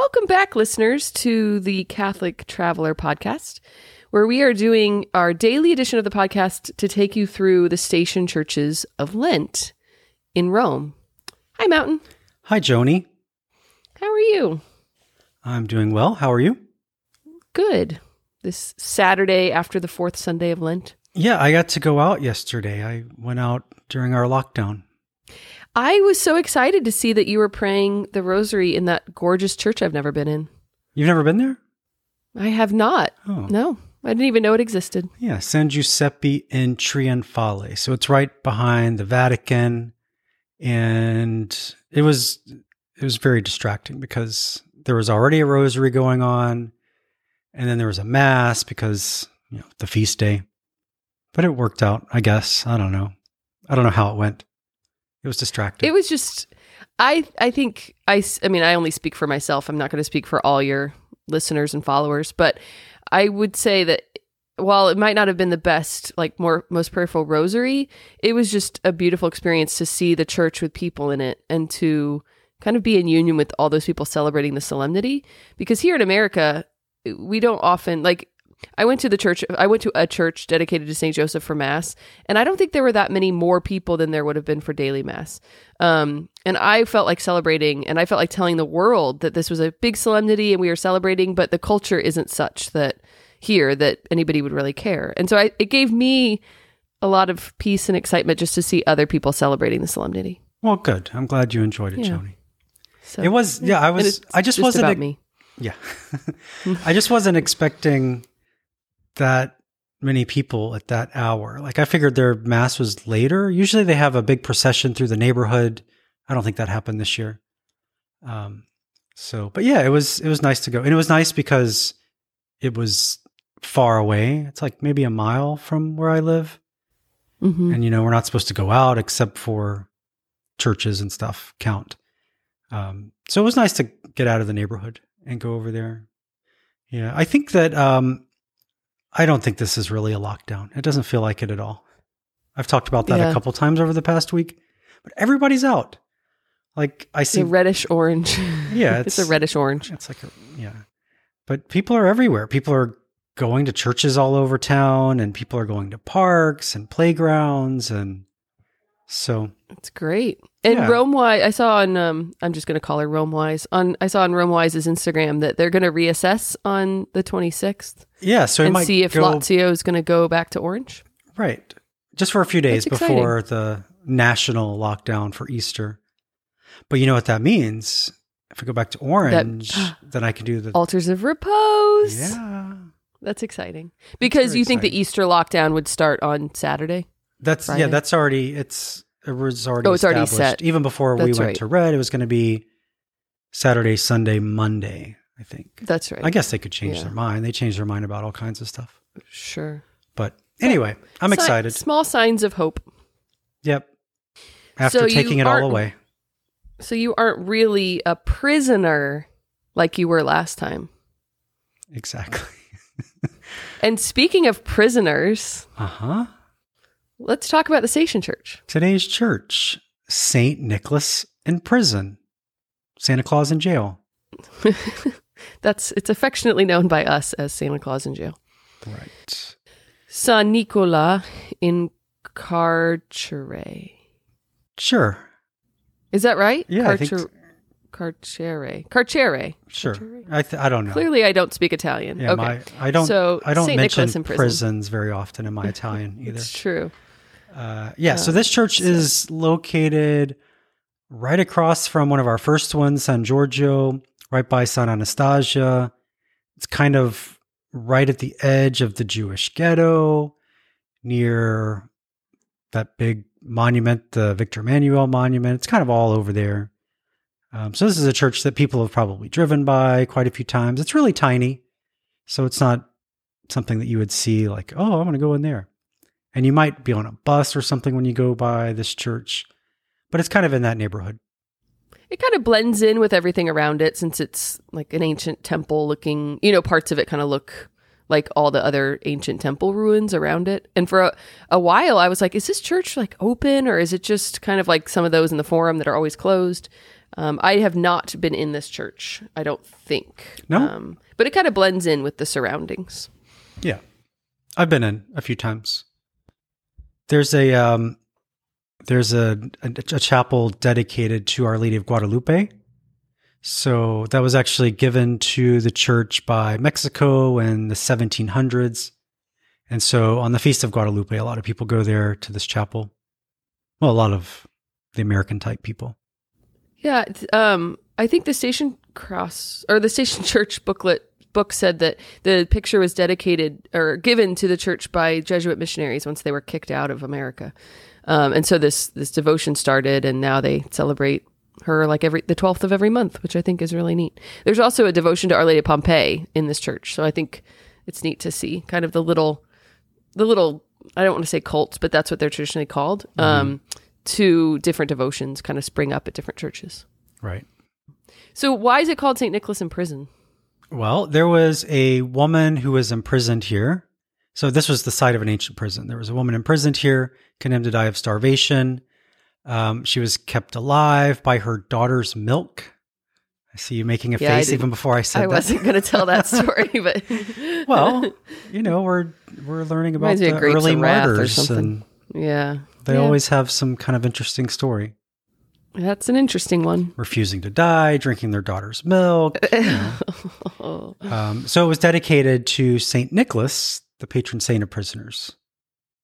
Welcome back, listeners, to the Catholic Traveler podcast, where we are doing our daily edition of the podcast to take you through the station churches of Lent in Rome. Hi, Mountain. Hi, Joni. How are you? I'm doing well. How are you? Good. This Saturday after the fourth Sunday of Lent. Yeah, I got to go out yesterday. I went out during our lockdown. I was so excited to see that you were praying the rosary in that gorgeous church I've never been in. You've never been there? I have not. Oh. No, I didn't even know it existed. Yeah, San Giuseppe in Trionfale. So it's right behind the Vatican and it was it was very distracting because there was already a rosary going on and then there was a mass because, you know, the feast day. But it worked out, I guess. I don't know. I don't know how it went. It was distracting. It was just I I think I, I mean I only speak for myself. I'm not going to speak for all your listeners and followers, but I would say that while it might not have been the best like more most prayerful rosary, it was just a beautiful experience to see the church with people in it and to kind of be in union with all those people celebrating the solemnity because here in America we don't often like I went to the church. I went to a church dedicated to Saint Joseph for Mass, and I don't think there were that many more people than there would have been for daily Mass. Um, and I felt like celebrating, and I felt like telling the world that this was a big solemnity and we are celebrating, but the culture isn't such that here that anybody would really care. And so I, it gave me a lot of peace and excitement just to see other people celebrating the solemnity. well, good. I'm glad you enjoyed it, Yeah. Joni. So It was yeah, I was I just, wasn't about ex- me. Yeah. I just wasn't expecting that many people at that hour. Like I figured their mass was later. Usually they have a big procession through the neighborhood. I don't think that happened this year. Um so but yeah, it was it was nice to go. And it was nice because it was far away. It's like maybe a mile from where I live. hmm And you know, we're not supposed to go out except for churches and stuff count. Um, so it was nice to get out of the neighborhood and go over there. Yeah, I think that um, I don't think this is really a lockdown. It doesn't feel like it at all. I've talked about that Yeah. a couple times over the past week, but everybody's out. Like I see, a reddish orange. Yeah, it's, a reddish orange. it's like a, yeah, but people are everywhere. People are going to churches all over town, and people are going to parks and playgrounds, and so It's great. And Yeah. Rome Wise, I saw on um I'm just going to call her Rome Wise. On I saw on Rome Wise's Instagram that they're going to reassess on the 26th yeah. So and might see if go Lazio is going to go back to orange. right just for a few days That's before the national lockdown for Easter. But you know what that means? If I go back to orange, then I can do the Altars of repose. yeah. That's exciting. Because you think the. Easter lockdown would start on Saturday? That's Friday. yeah. That's already it's it was already Oh, it's already set. Even before we went right. to red, it was going to be Saturday, Sunday, Monday. I think. That's right. I guess they could change Yeah. their mind. They changed their mind about all kinds of stuff. Sure. But anyway, I'm excited. Small signs of hope. Yep. After So taking it all away. So you aren't really a prisoner like you were last time. Exactly. And speaking of prisoners, Uh huh. Let's talk about the Station Church. Today's church, Saint Nicholas in prison, Santa Claus in jail. That's it's affectionately known by us as Santa Claus in jail. Right. San Nicola in Carcere. Sure. Is that right? Yeah, I think Carcer- Carcere. Carcere. Sure. Carcere. I th- I don't know. Clearly, I don't speak Italian. Yeah, okay, my, I don't. So, I don't Saint mention Nicholas in prison. prisons very often in my Italian either. it's true. Uh, yeah. So Uh, this church so- is located right across from one of our first ones, San Giorgio, right by San Anastasia. It's kind of right at the edge of the Jewish ghetto, near that big monument, the Victor Emmanuel monument. It's kind of all over there. Um, so this is a church that people have probably driven by quite a few times. It's really tiny, so it's not something that you would see like, oh, I'm going to go in there. And you might be on a bus or something when you go by this church, but it's kind of in that neighborhood. It kind of blends in with everything around it since it's like an ancient temple looking, you know, parts of it kind of look like all the other ancient temple ruins around it. And for a, a while, I was like, is this church like open or is it just kind of like some of those in the forum that are always closed? Um, I have not been in this church. I don't think. No? Um, but it kind of blends in with the surroundings. Yeah. I've been in a few times. There's a um there's a, a, a chapel dedicated to Our Lady of Guadalupe. So that was actually given to the church by Mexico in the 1700s. And so on the Feast of Guadalupe, a lot of people go there to this chapel. Well, a lot of the American type people. Yeah, um, I think the Station Cross or the Station Church booklet book said that the picture was dedicated or given to the church by Jesuit missionaries once they were kicked out of America. Um, and so this this devotion started, and now they celebrate her like every the twelfth of every month, which I think is really neat. There's also a devotion to Our Lady of Pompeii in this church, so I think it's neat to see kind of the little the little I don't want to say cults, but that's what they're traditionally called. Um, to different devotions kind of spring up at different churches. Right. So why is it called St. Nicholas in prison? Well, there was a woman who was imprisoned here. So this was the site of an ancient prison. There was a woman imprisoned here, condemned to die of starvation. Um, she was kept alive by her daughter's milk. I see you making a Yeah, face even before I said that. I that. wasn't going to tell that story, but well, you know, we're we're learning about Reminds the early martyrs, something. and yeah, they Yeah. always have some kind of interesting story. that's an interesting one. Refusing to die, drinking their daughter's milk. you know. Um, so it was dedicated to Saint Nicholas, the patron saint of prisoners.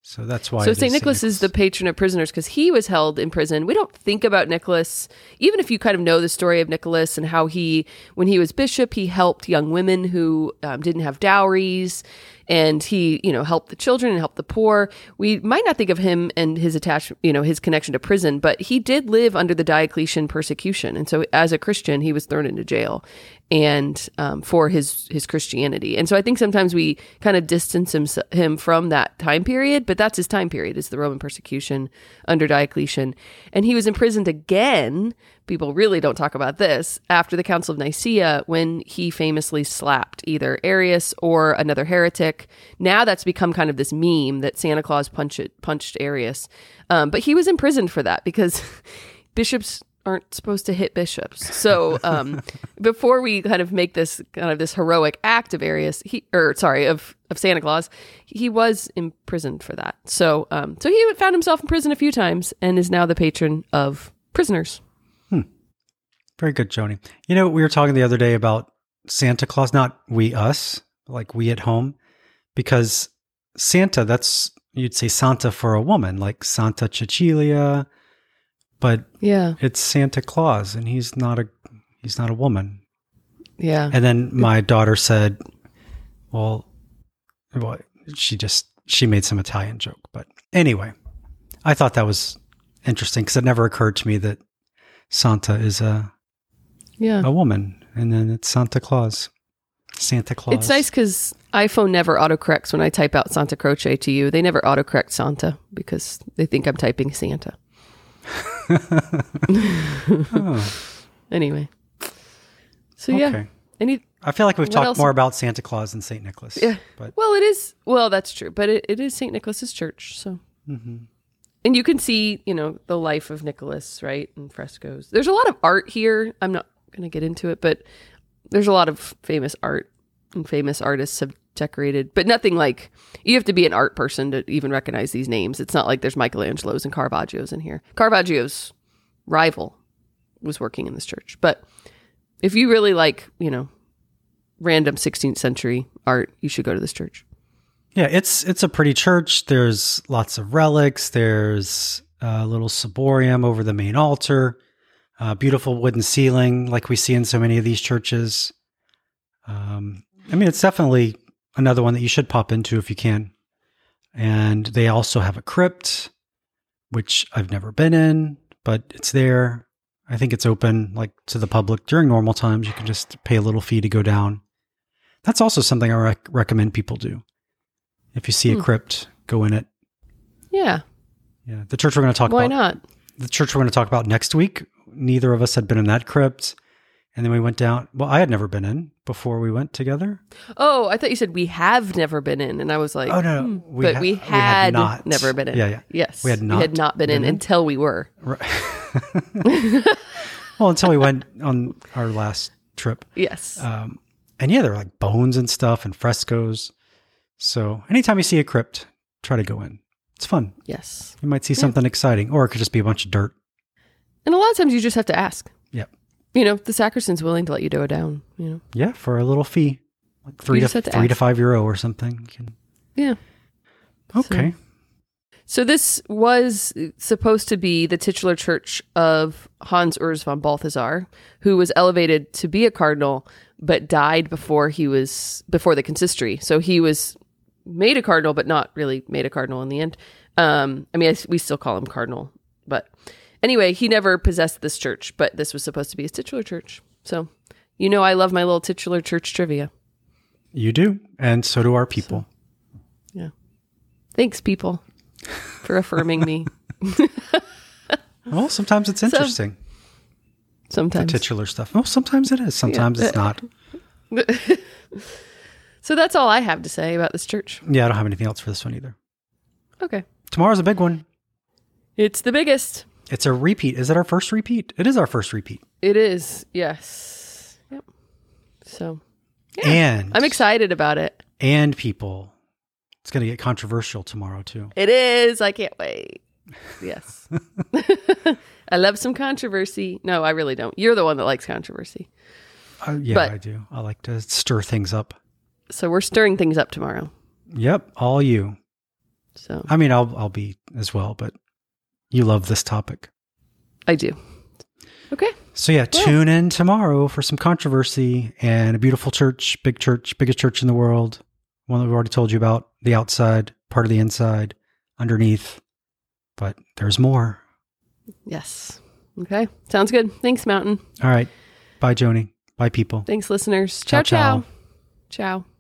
So that's why. so St. is Nicholas is the patron of prisoners because he was held in prison. We don't think about Nicholas, even if you kind of know the story of Nicholas and how he, when he was bishop, he helped young women who um, didn't have dowries, and he, you know, helped the children and helped the poor. We might not think of him and his attachment, you know, his connection to prison, but he did live under the Diocletian persecution, and so as a Christian, he was thrown into jail, and um, for his his Christianity. And so I think sometimes we kind of distance him, him from that time period, but that's his time period is the Roman persecution under Diocletian. And he was imprisoned again. People really don't talk about this after the Council of Nicaea when he famously slapped either Arius or another heretic. Now that's become kind of this meme that Santa Claus punched punched Arius. Um, but he was imprisoned for that because bishops aren't supposed to hit bishops. So um, before we kind of make this kind of this heroic act of Arius, he or sorry of of Santa Claus, he was imprisoned for that. So um, so he found himself in prison a few times and is now the patron of prisoners. Very good, Joni. You know, we were talking the other day about Santa Claus, not we, us, like we at home, because Santa, that's, you'd say Santa for a woman, like Santa Cecilia, but Yeah, it's Santa Claus and he's not a, he's not a woman. yeah. And then my daughter said, well, well, she just, she made some Italian joke. But anyway, I thought that was interesting because it never occurred to me that Santa is a, Yeah. a woman, and then it's Santa Claus. Santa Claus. It's nice because iPhone never autocorrects when I type out Santa Croce to you. They never autocorrect Santa because they think I'm typing Santa. Oh, Anyway. So yeah. Any I feel like we've talked else? more about Santa Claus than Saint Nicholas. Yeah. But well it is well, that's true. But it, it is St. Nicholas's church, so mhm. and you can see, you know, the life of Nicholas, right? In frescoes. There's a lot of art here. I'm not gonna get into it, but there's a lot of famous art and famous artists have decorated, but nothing like you have to be an art person to even recognize these names. It's not like there's Michelangelo's and Caravaggio's in here. Caravaggio's rival was working in this church. But if you really like, you know, random 16th century art, you should go to this church. yeah, it's it's a pretty church. There's lots of relics. There's a little ciborium over the main altar. Uh, beautiful wooden ceiling, like we see in so many of these churches. Um, I mean, it's definitely another one that you should pop into if you can. And they also have a crypt, which I've never been in, but it's there. I think it's open like to the public during normal times. You can just pay a little fee to go down. That's also something I rec- recommend people do. If you see a Hmm. crypt, go in it. Yeah. Yeah, the church we're going to talk Why about. Why not? The church we're going to talk about next week. Neither of us had been in that crypt, and then we went down. Well, I had never been in before we went together. Oh, I thought you said we have never been in, and I was like, Oh, no, hmm. We but ha- we we had, had not. never been in. Yeah, yeah. Yes, We had we had not not been, in, in? until we were. Right. well, until we went on our last trip. yes. Um, and yeah, there are like bones and stuff and frescoes. So anytime you see a crypt, try to go in. It's fun. yes. You might see something exciting, or it could just be a bunch of dirt. And a lot of times you just have to ask. Yep. You know, the sacristan's willing to let you do it down, you know. Yeah, for a little fee, like three to, to three to five euro or something. Can- Yeah. Okay. So this was supposed to be the titular church of Hans Urs von Balthasar, who was elevated to be a cardinal but died before he was before the consistory. So he was made a cardinal but not really made a cardinal in the end. Um, I mean, I, we still call him cardinal, but anyway, he never possessed this church, but this was supposed to be his titular church. So, you know, I love my little titular church trivia. You do, and so do our people. Yeah. Thanks, people, for affirming me. well, sometimes it's interesting. the Sometimes. titular stuff. Well, sometimes it is. Sometimes it's not. So that's all I have to say about this church. Yeah, I don't have anything else for this one either. Okay. Tomorrow's a big one. It's the biggest. It's a repeat. Is it our first repeat? It is our first repeat. It is. Yes. Yep. So And I'm excited about it. And people. It's going to get controversial tomorrow too. It is. I can't wait. Yes. I love some controversy. No, I really don't. You're the one that likes controversy. Uh, yeah, But- I do. I like to stir things up. So we're stirring things up tomorrow. Yep, all you. So I mean, I'll I'll be as well, but you love this topic. I do. Okay. So yeah, tune in tomorrow for some controversy and a beautiful church, big church, biggest church in the world. One that we've already told you about, the outside, part of the inside, underneath. But there's more. Yes. Okay. Sounds good. Thanks, Mountain. All right. Bye, Joni. Bye, people. Thanks, listeners. Ciao, Ciao, ciao. ciao. Ciao.